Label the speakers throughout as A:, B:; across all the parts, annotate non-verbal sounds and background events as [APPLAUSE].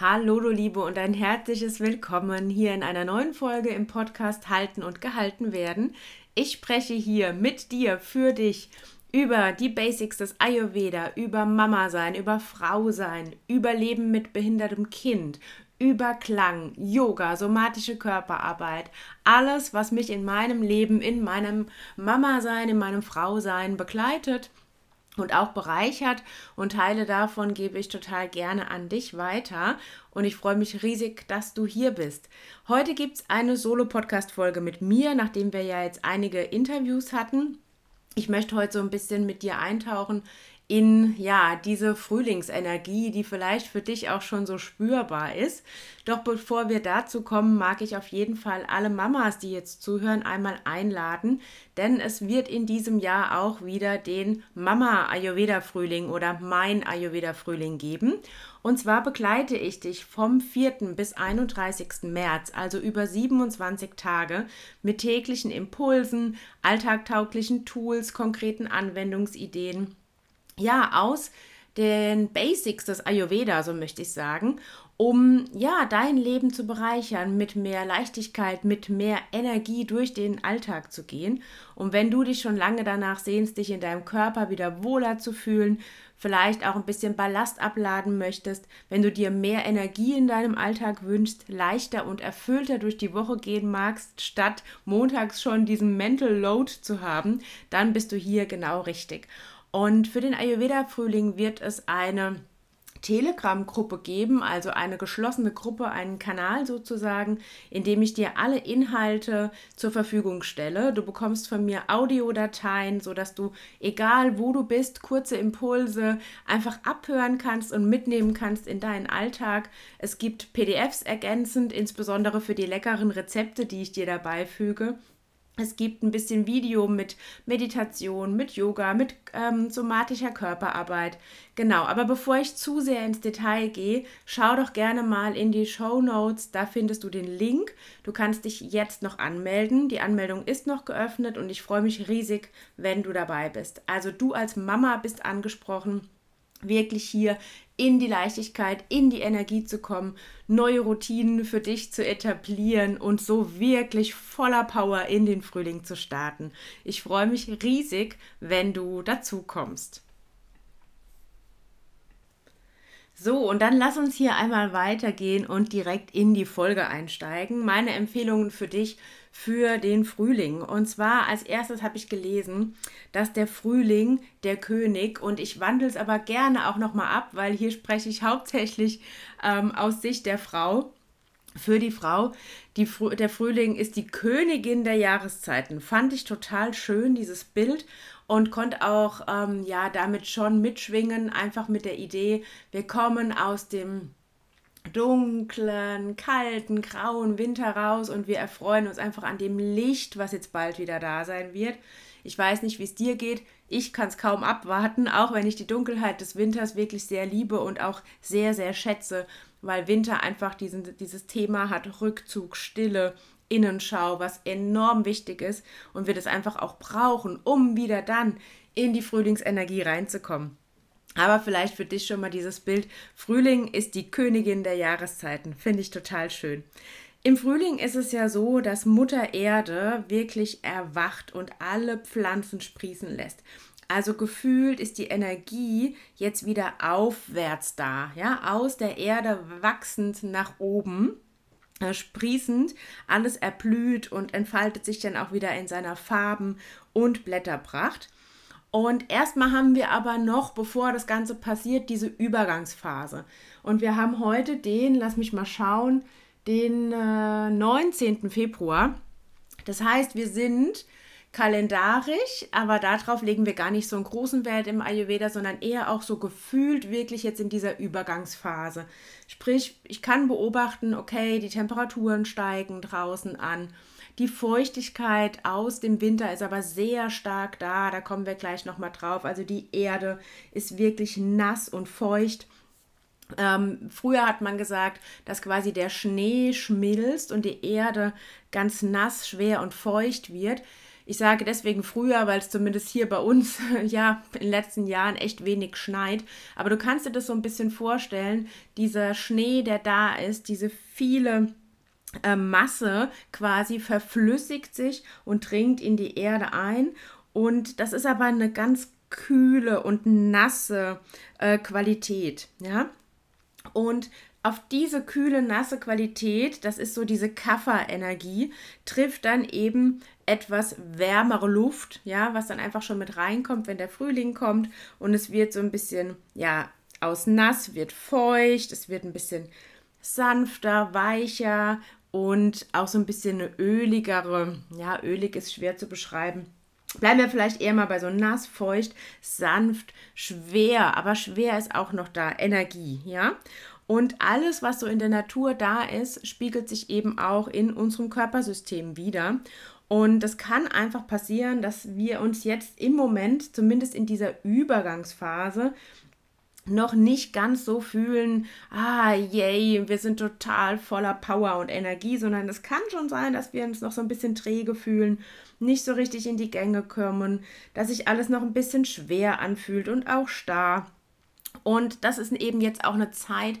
A: Hallo du Liebe und ein herzliches Willkommen hier in einer neuen Folge im Podcast Halten und Gehalten werden. Ich spreche hier mit dir, für dich über die Basics des Ayurveda, über Mama sein, über Frau sein, über Leben mit behindertem Kind, über Klang, Yoga, somatische Körperarbeit, alles, was mich in meinem Leben, in meinem Mama sein, in meinem Frau sein begleitet und auch bereichert und Teile davon gebe ich total gerne an dich weiter und ich freue mich riesig, dass du hier bist. Heute gibt es eine Solo-Podcast-Folge mit mir, nachdem wir ja jetzt einige Interviews hatten. Ich möchte heute so ein bisschen mit dir eintauchen in ja diese Frühlingsenergie, die vielleicht für dich auch schon so spürbar ist. Doch bevor wir dazu kommen, mag ich auf jeden Fall alle Mamas, die jetzt zuhören, einmal einladen, denn es wird in diesem Jahr auch wieder den Mama Ayurveda Frühling oder mein Ayurveda Frühling geben. Und zwar begleite ich dich vom 4. bis 31. März, also über 27 Tage, mit täglichen Impulsen, alltagtauglichen Tools, konkreten Anwendungsideen ja, aus den Basics des Ayurveda, so möchte ich sagen, um ja dein Leben zu bereichern, mit mehr Leichtigkeit, mit mehr Energie durch den Alltag zu gehen. Und wenn du dich schon lange danach sehnst, dich in deinem Körper wieder wohler zu fühlen, vielleicht auch ein bisschen Ballast abladen möchtest, wenn du dir mehr Energie in deinem Alltag wünschst, leichter und erfüllter durch die Woche gehen magst, statt montags schon diesen Mental Load zu haben, dann bist du hier genau richtig. Und für den Ayurveda-Frühling wird es eine Telegram-Gruppe geben, also eine geschlossene Gruppe, einen Kanal sozusagen, in dem ich dir alle Inhalte zur Verfügung stelle. Du bekommst von mir Audiodateien, sodass du, egal wo du bist, kurze Impulse einfach abhören kannst und mitnehmen kannst in deinen Alltag. Es gibt PDFs ergänzend, insbesondere für die leckeren Rezepte, die ich dir dabei füge. Es gibt ein bisschen Video mit Meditation, mit Yoga, mit ähm, somatischer Körperarbeit. Genau, aber bevor ich zu sehr ins Detail gehe, schau doch gerne mal in die Show Notes. Da findest du den Link. Du kannst dich jetzt noch anmelden. Die Anmeldung ist noch geöffnet und ich freue mich riesig, wenn du dabei bist. Also du als Mama bist angesprochen wirklich hier in die Leichtigkeit, in die Energie zu kommen, neue Routinen für dich zu etablieren und so wirklich voller Power in den Frühling zu starten. Ich freue mich riesig, wenn du dazu kommst. So, und dann lass uns hier einmal weitergehen und direkt in die Folge einsteigen. Meine Empfehlungen für dich für den Frühling. Und zwar als erstes habe ich gelesen, dass der Frühling der König und ich wandle es aber gerne auch nochmal ab, weil hier spreche ich [LAUGHS] hauptsächlich ähm, aus Sicht der Frau. Für die Frau, die, der Frühling ist die Königin der Jahreszeiten. Fand ich total schön, dieses Bild und konnte auch ähm, ja damit schon mitschwingen, einfach mit der Idee, wir kommen aus dem dunklen, kalten, grauen Winter raus und wir erfreuen uns einfach an dem Licht, was jetzt bald wieder da sein wird. Ich weiß nicht, wie es dir geht. Ich kann es kaum abwarten, auch wenn ich die Dunkelheit des Winters wirklich sehr liebe und auch sehr, sehr schätze, weil Winter einfach diesen, dieses Thema hat, Rückzug, Stille, Innenschau, was enorm wichtig ist und wir das einfach auch brauchen, um wieder dann in die Frühlingsenergie reinzukommen. Aber vielleicht für dich schon mal dieses Bild. Frühling ist die Königin der Jahreszeiten. Finde ich total schön. Im Frühling ist es ja so, dass Mutter Erde wirklich erwacht und alle Pflanzen sprießen lässt. Also gefühlt ist die Energie jetzt wieder aufwärts da, ja, aus der Erde wachsend nach oben. Äh, sprießend, alles erblüht und entfaltet sich dann auch wieder in seiner Farben- und Blätterpracht. Und erstmal haben wir aber noch, bevor das Ganze passiert, diese Übergangsphase. Und wir haben heute den, lass mich mal schauen, den äh, 19. Februar. Das heißt, wir sind kalendarisch, aber darauf legen wir gar nicht so einen großen Wert im Ayurveda, sondern eher auch so gefühlt wirklich jetzt in dieser Übergangsphase. Sprich, ich kann beobachten, okay, die Temperaturen steigen draußen an. Die Feuchtigkeit aus dem Winter ist aber sehr stark da, da kommen wir gleich nochmal drauf. Also die Erde ist wirklich nass und feucht. Ähm, früher hat man gesagt, dass quasi der Schnee schmilzt und die Erde ganz nass, schwer und feucht wird. Ich sage deswegen früher, weil es zumindest hier bei uns [LAUGHS] ja in den letzten Jahren echt wenig schneit. Aber du kannst dir das so ein bisschen vorstellen, dieser Schnee, der da ist, diese viele äh, Masse quasi verflüssigt sich und dringt in die Erde ein. Und das ist aber eine ganz kühle und nasse äh, Qualität, ja. Und auf diese kühle, nasse Qualität, das ist so diese Kafferenergie, trifft dann eben etwas wärmere Luft, ja, was dann einfach schon mit reinkommt, wenn der Frühling kommt und es wird so ein bisschen, ja, aus nass, wird feucht, es wird ein bisschen sanfter, weicher und auch so ein bisschen eine öligere, ja, ölig ist schwer zu beschreiben. Bleiben wir vielleicht eher mal bei so nass, feucht, sanft, schwer, aber schwer ist auch noch da, Energie, ja. Und alles, was so in der Natur da ist, spiegelt sich eben auch in unserem Körpersystem wieder. Und es kann einfach passieren, dass wir uns jetzt im Moment, zumindest in dieser Übergangsphase, noch nicht ganz so fühlen, ah, yay, wir sind total voller Power und Energie, sondern es kann schon sein, dass wir uns noch so ein bisschen träge fühlen, nicht so richtig in die Gänge kommen, dass sich alles noch ein bisschen schwer anfühlt und auch starr. Und das ist eben jetzt auch eine Zeit,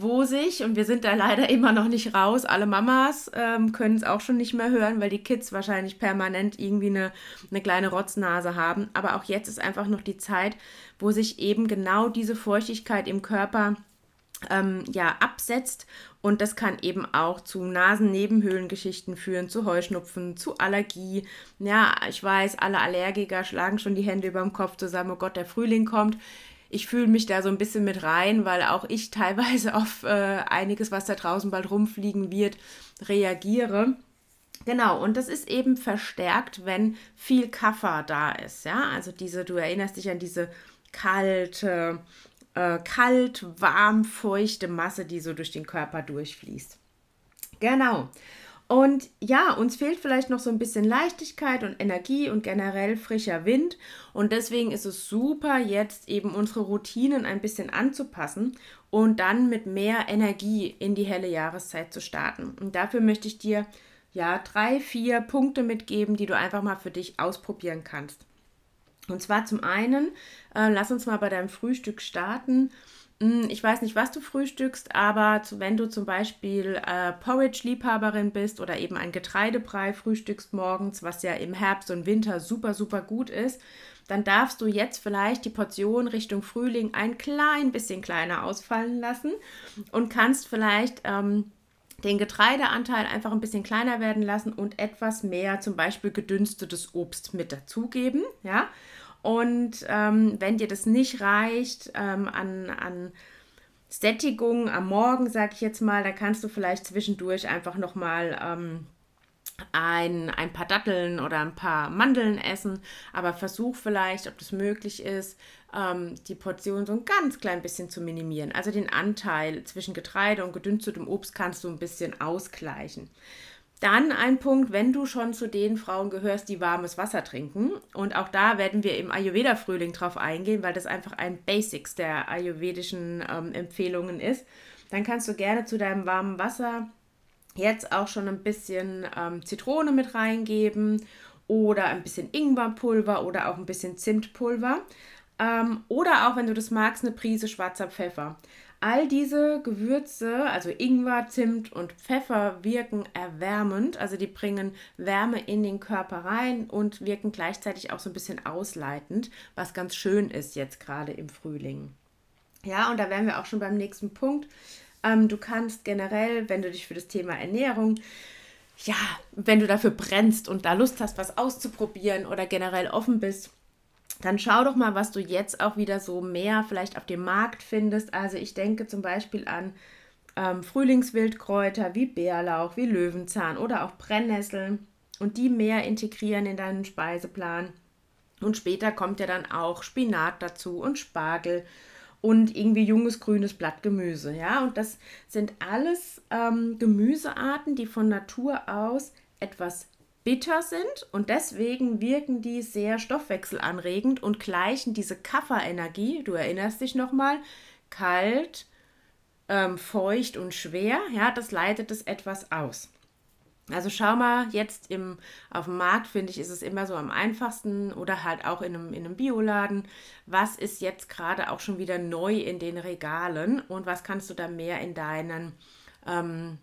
A: wo sich, und wir sind da leider [LAUGHS] immer noch nicht raus, alle Mamas ähm, können es auch schon nicht mehr hören, weil die Kids wahrscheinlich permanent irgendwie eine, eine kleine Rotznase haben. Aber auch jetzt ist einfach noch die Zeit, wo sich eben genau diese Feuchtigkeit im Körper ähm, ja, absetzt und das kann eben auch zu Nasennebenhöhlengeschichten führen, zu Heuschnupfen, zu Allergie. Ja, ich weiß, alle Allergiker schlagen schon die Hände über dem Kopf zusammen, oh Gott, der Frühling kommt ich fühle mich da so ein bisschen mit rein, weil auch ich teilweise auf äh, einiges, was da draußen bald rumfliegen wird, reagiere. Genau, und das ist eben verstärkt, wenn viel Kaffer da ist. Ja, also diese, du erinnerst dich an diese kalte, äh, kalt, warm, feuchte Masse, die so durch den Körper durchfließt. Genau. Und ja, uns fehlt vielleicht noch so ein bisschen Leichtigkeit und Energie und generell frischer Wind. Und deswegen ist es super, jetzt eben unsere Routinen ein bisschen anzupassen und dann mit mehr Energie in die helle Jahreszeit zu starten. Und dafür möchte ich dir ja drei, vier Punkte mitgeben, die du einfach mal für dich ausprobieren kannst. Und zwar zum einen, äh, lass uns mal bei deinem Frühstück starten. Hm, ich weiß nicht, was du frühstückst, aber wenn du zum Beispiel äh, Porridge-Liebhaberin bist oder eben ein Getreidebrei frühstückst morgens, was ja im Herbst und Winter super, super gut ist, dann darfst du jetzt vielleicht die Portion Richtung Frühling ein klein bisschen kleiner ausfallen lassen und kannst vielleicht ähm, den Getreideanteil einfach ein bisschen kleiner werden lassen und etwas mehr zum Beispiel gedünstetes Obst mit dazugeben, ja. Und ähm, wenn dir das nicht reicht ähm, an, an Sättigung am Morgen, sag ich jetzt mal, da kannst du vielleicht zwischendurch einfach nochmal ähm, ein, ein paar Datteln oder ein paar Mandeln essen. Aber versuch vielleicht, ob das möglich ist, ähm, die Portion so ein ganz klein bisschen zu minimieren. Also den Anteil zwischen Getreide und gedünstetem Obst kannst du ein bisschen ausgleichen. Dann ein Punkt, wenn du schon zu den Frauen gehörst, die warmes Wasser trinken. Und auch da werden wir im Ayurveda-Frühling drauf eingehen, weil das einfach ein Basics der ayurvedischen ähm, Empfehlungen ist. Dann kannst du gerne zu deinem warmen Wasser jetzt auch schon ein bisschen ähm, Zitrone mit reingeben oder ein bisschen Ingwerpulver oder auch ein bisschen Zimtpulver. Ähm, oder auch, wenn du das magst, eine Prise schwarzer Pfeffer. All diese Gewürze, also Ingwer, Zimt und Pfeffer, wirken erwärmend. Also die bringen Wärme in den Körper rein und wirken gleichzeitig auch so ein bisschen ausleitend, was ganz schön ist jetzt gerade im Frühling. Ja, und da wären wir auch schon beim nächsten Punkt. Ähm, du kannst generell, wenn du dich für das Thema Ernährung ja, wenn du dafür brennst und da Lust hast, was auszuprobieren oder generell offen bist, dann schau doch mal, was du jetzt auch wieder so mehr vielleicht auf dem Markt findest. Also ich denke zum Beispiel an ähm, Frühlingswildkräuter wie Bärlauch, wie Löwenzahn oder auch Brennnesseln und die mehr integrieren in deinen Speiseplan. Und später kommt ja dann auch Spinat dazu und Spargel und irgendwie junges grünes Blattgemüse. Ja, und das sind alles ähm, Gemüsearten, die von Natur aus etwas bitter sind und deswegen wirken die sehr stoffwechselanregend und gleichen diese Kafferenergie, du erinnerst dich nochmal, kalt, ähm, feucht und schwer, ja, das leitet es etwas aus. Also schau mal, jetzt im, auf dem Markt, finde ich, ist es immer so am einfachsten oder halt auch in einem, in einem Bioladen. Was ist jetzt gerade auch schon wieder neu in den Regalen und was kannst du da mehr in deinen, ähm,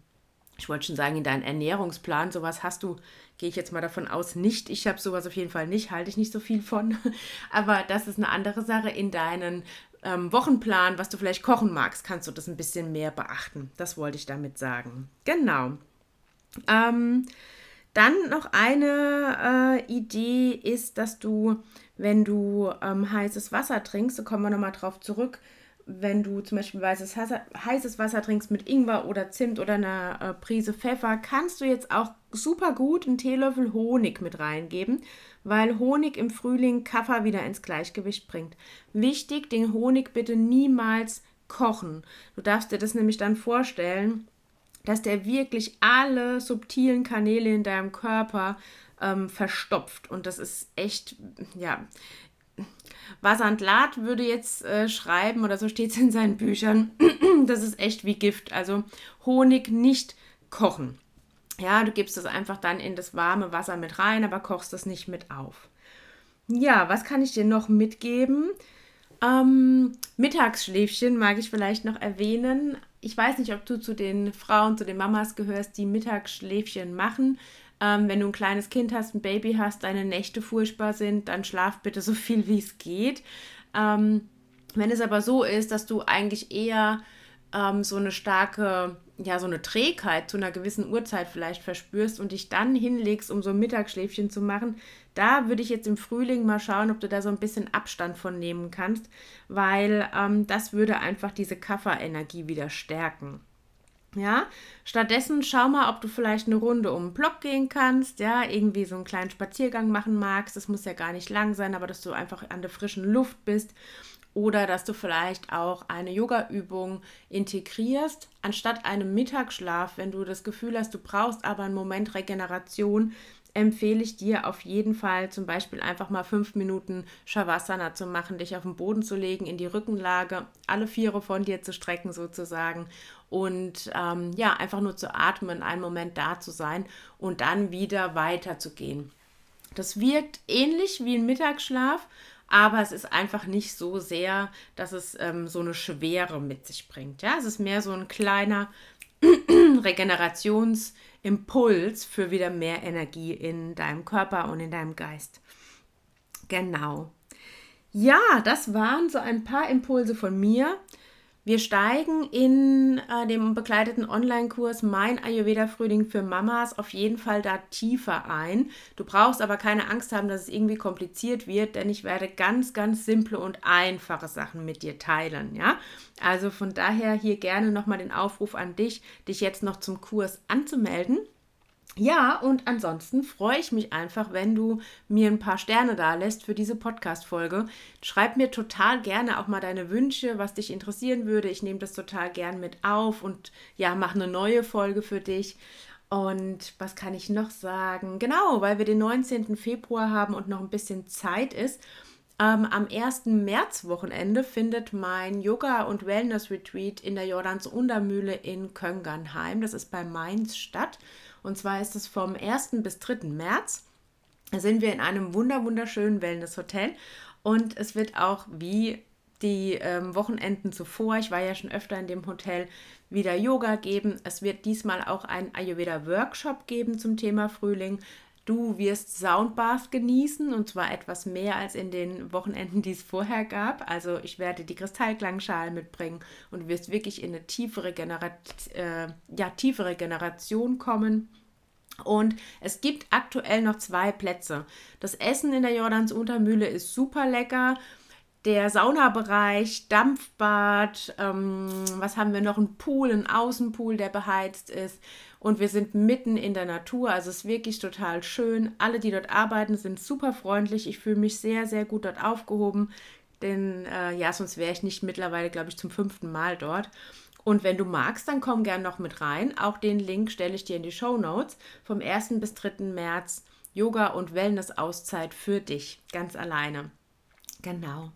A: ich wollte schon sagen, in deinen Ernährungsplan, sowas hast du, gehe ich jetzt mal davon aus, nicht. Ich habe sowas auf jeden Fall nicht, halte ich nicht so viel von. [LAUGHS] Aber das ist eine andere Sache. In deinen ähm, Wochenplan, was du vielleicht kochen magst, kannst du das ein bisschen mehr beachten. Das wollte ich damit sagen. Genau. Ähm, dann noch eine äh, Idee ist, dass du, wenn du ähm, heißes Wasser trinkst, da kommen wir nochmal drauf zurück, wenn du zum Beispiel weißes, heißes Wasser trinkst mit Ingwer oder Zimt oder einer äh, Prise Pfeffer, kannst du jetzt auch super gut einen Teelöffel Honig mit reingeben, weil Honig im Frühling Kaffer wieder ins Gleichgewicht bringt. Wichtig, den Honig bitte niemals kochen. Du darfst dir das nämlich dann vorstellen, dass der wirklich alle subtilen Kanäle in deinem Körper ähm, verstopft. Und das ist echt, ja. Vasantlat würde jetzt äh, schreiben, oder so steht es in seinen Büchern, [CLEARS THROAT] das ist echt wie Gift. Also Honig nicht kochen. Ja, du gibst es einfach dann in das warme Wasser mit rein, aber kochst es nicht mit auf. Ja, was kann ich dir noch mitgeben? Ähm, Mittagsschläfchen mag ich vielleicht noch erwähnen. Ich weiß nicht, ob du zu den Frauen, zu den Mamas gehörst, die Mittagsschläfchen machen. Ähm, wenn du ein kleines Kind hast, ein Baby hast, deine Nächte furchtbar sind, dann schlaf bitte so [LAUGHS] viel wie es geht. Ähm, wenn es aber so ist, dass du eigentlich eher ähm, so eine starke ja, so eine Trägheit zu einer gewissen Uhrzeit vielleicht verspürst und dich dann hinlegst, um so ein Mittagsschläfchen zu machen, da würde ich jetzt im Frühling mal schauen, ob du da so ein bisschen Abstand von nehmen kannst, weil ähm, das würde einfach diese Kafferenergie wieder stärken. Ja, stattdessen schau mal, ob du vielleicht eine Runde um den Block gehen kannst, ja, irgendwie so einen kleinen Spaziergang machen magst. Das muss ja gar nicht lang sein, aber dass du einfach an der frischen Luft bist. Oder dass du vielleicht auch eine Yoga-Übung integrierst, anstatt einem Mittagsschlaf, wenn du das Gefühl hast, du brauchst aber einen Moment Regeneration, empfehle ich dir auf jeden Fall zum Beispiel einfach mal fünf Minuten Shavasana zu machen, dich auf den Boden zu legen, in die Rückenlage, alle Viere von dir zu strecken sozusagen und ähm, ja, einfach nur zu atmen, einen Moment da zu sein und dann wieder weiterzugehen. Das wirkt ähnlich wie ein Mittagsschlaf aber es ist einfach nicht so sehr, dass es ähm, so eine Schwere mit sich bringt. Ja, es ist mehr so ein kleiner [CLEARS THROAT] Regenerationsimpuls für wieder mehr Energie in deinem Körper und in deinem Geist. Genau. Ja, das waren so ein paar Impulse von mir. Wir steigen in äh, dem begleiteten Online-Kurs Mein Ayurveda-Frühling für Mamas auf jeden Fall da tiefer ein. Du brauchst aber keine Angst haben, dass es irgendwie kompliziert wird, denn ich werde ganz, ganz simple und einfache Sachen mit dir teilen. Ja, also von daher hier gerne nochmal den Aufruf an dich, dich jetzt noch zum Kurs anzumelden. Ja, und ansonsten freue ich mich einfach, wenn du mir ein paar Sterne da lässt für diese Podcast-Folge. Schreib mir total gerne auch mal deine Wünsche, was dich interessieren würde. Ich nehme das total gern mit auf und ja, mache eine neue Folge für dich. Und was kann ich noch sagen? Genau, weil wir den 19. Februar haben und noch ein bisschen Zeit ist. Ähm, am 1. März-Wochenende findet mein Yoga- und Wellness-Retreat in der Jordans Untermühle in Köngernheim, das ist bei Mainz, statt. Und zwar ist es vom 1. bis 3. März. Da sind wir in einem wunder wunderschönen Wellness-Hotel. Und es wird auch wie die ähm, Wochenenden zuvor, ich war ja schon öfter in dem Hotel, wieder Yoga geben. Es wird diesmal auch einen Ayurveda-Workshop geben zum Thema Frühling. Du wirst Soundbath genießen und zwar etwas mehr als in den Wochenenden, die es vorher gab. Also ich werde die Kristallklangschalen mitbringen und du wirst wirklich in eine tiefere, Generat äh, ja, tiefere Generation kommen. Und es gibt aktuell noch zwei Plätze. Das Essen in der Jordans Untermühle ist super lecker der Saunabereich, Dampfbad, ähm, was haben wir noch? Ein Pool, ein Außenpool, der beheizt ist. Und wir sind mitten in der Natur, also es ist wirklich total schön. Alle, die dort arbeiten, sind super freundlich. Ich fühle mich sehr, sehr gut dort aufgehoben. Denn äh, ja, sonst wäre ich nicht mittlerweile, glaube ich, zum fünften Mal dort. Und wenn du magst, dann komm gern noch mit rein. Auch den Link stelle ich dir in die Show Notes. Vom 1. bis 3. März Yoga- und Wellness-Auszeit für dich, ganz alleine. Genau.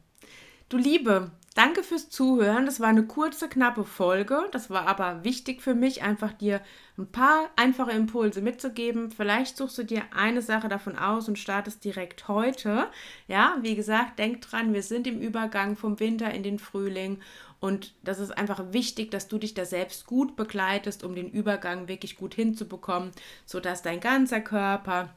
A: Du Liebe, Danke fürs Zuhören. Das war eine kurze, knappe Folge. Das war aber wichtig für mich, einfach dir ein paar einfache Impulse mitzugeben. Vielleicht suchst du dir eine Sache davon aus und startest direkt heute. Ja, wie gesagt, denk dran, wir sind im Übergang vom Winter in den Frühling und das ist einfach wichtig, dass du dich da selbst gut begleitest, um den Übergang wirklich gut hinzubekommen, sodass dein ganzer Körper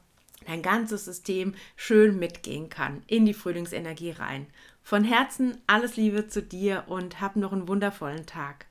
A: dein ganzes System schön mitgehen kann in die Frühlingsenergie rein. Von Herzen alles Liebe zu dir und hab noch einen wundervollen Tag.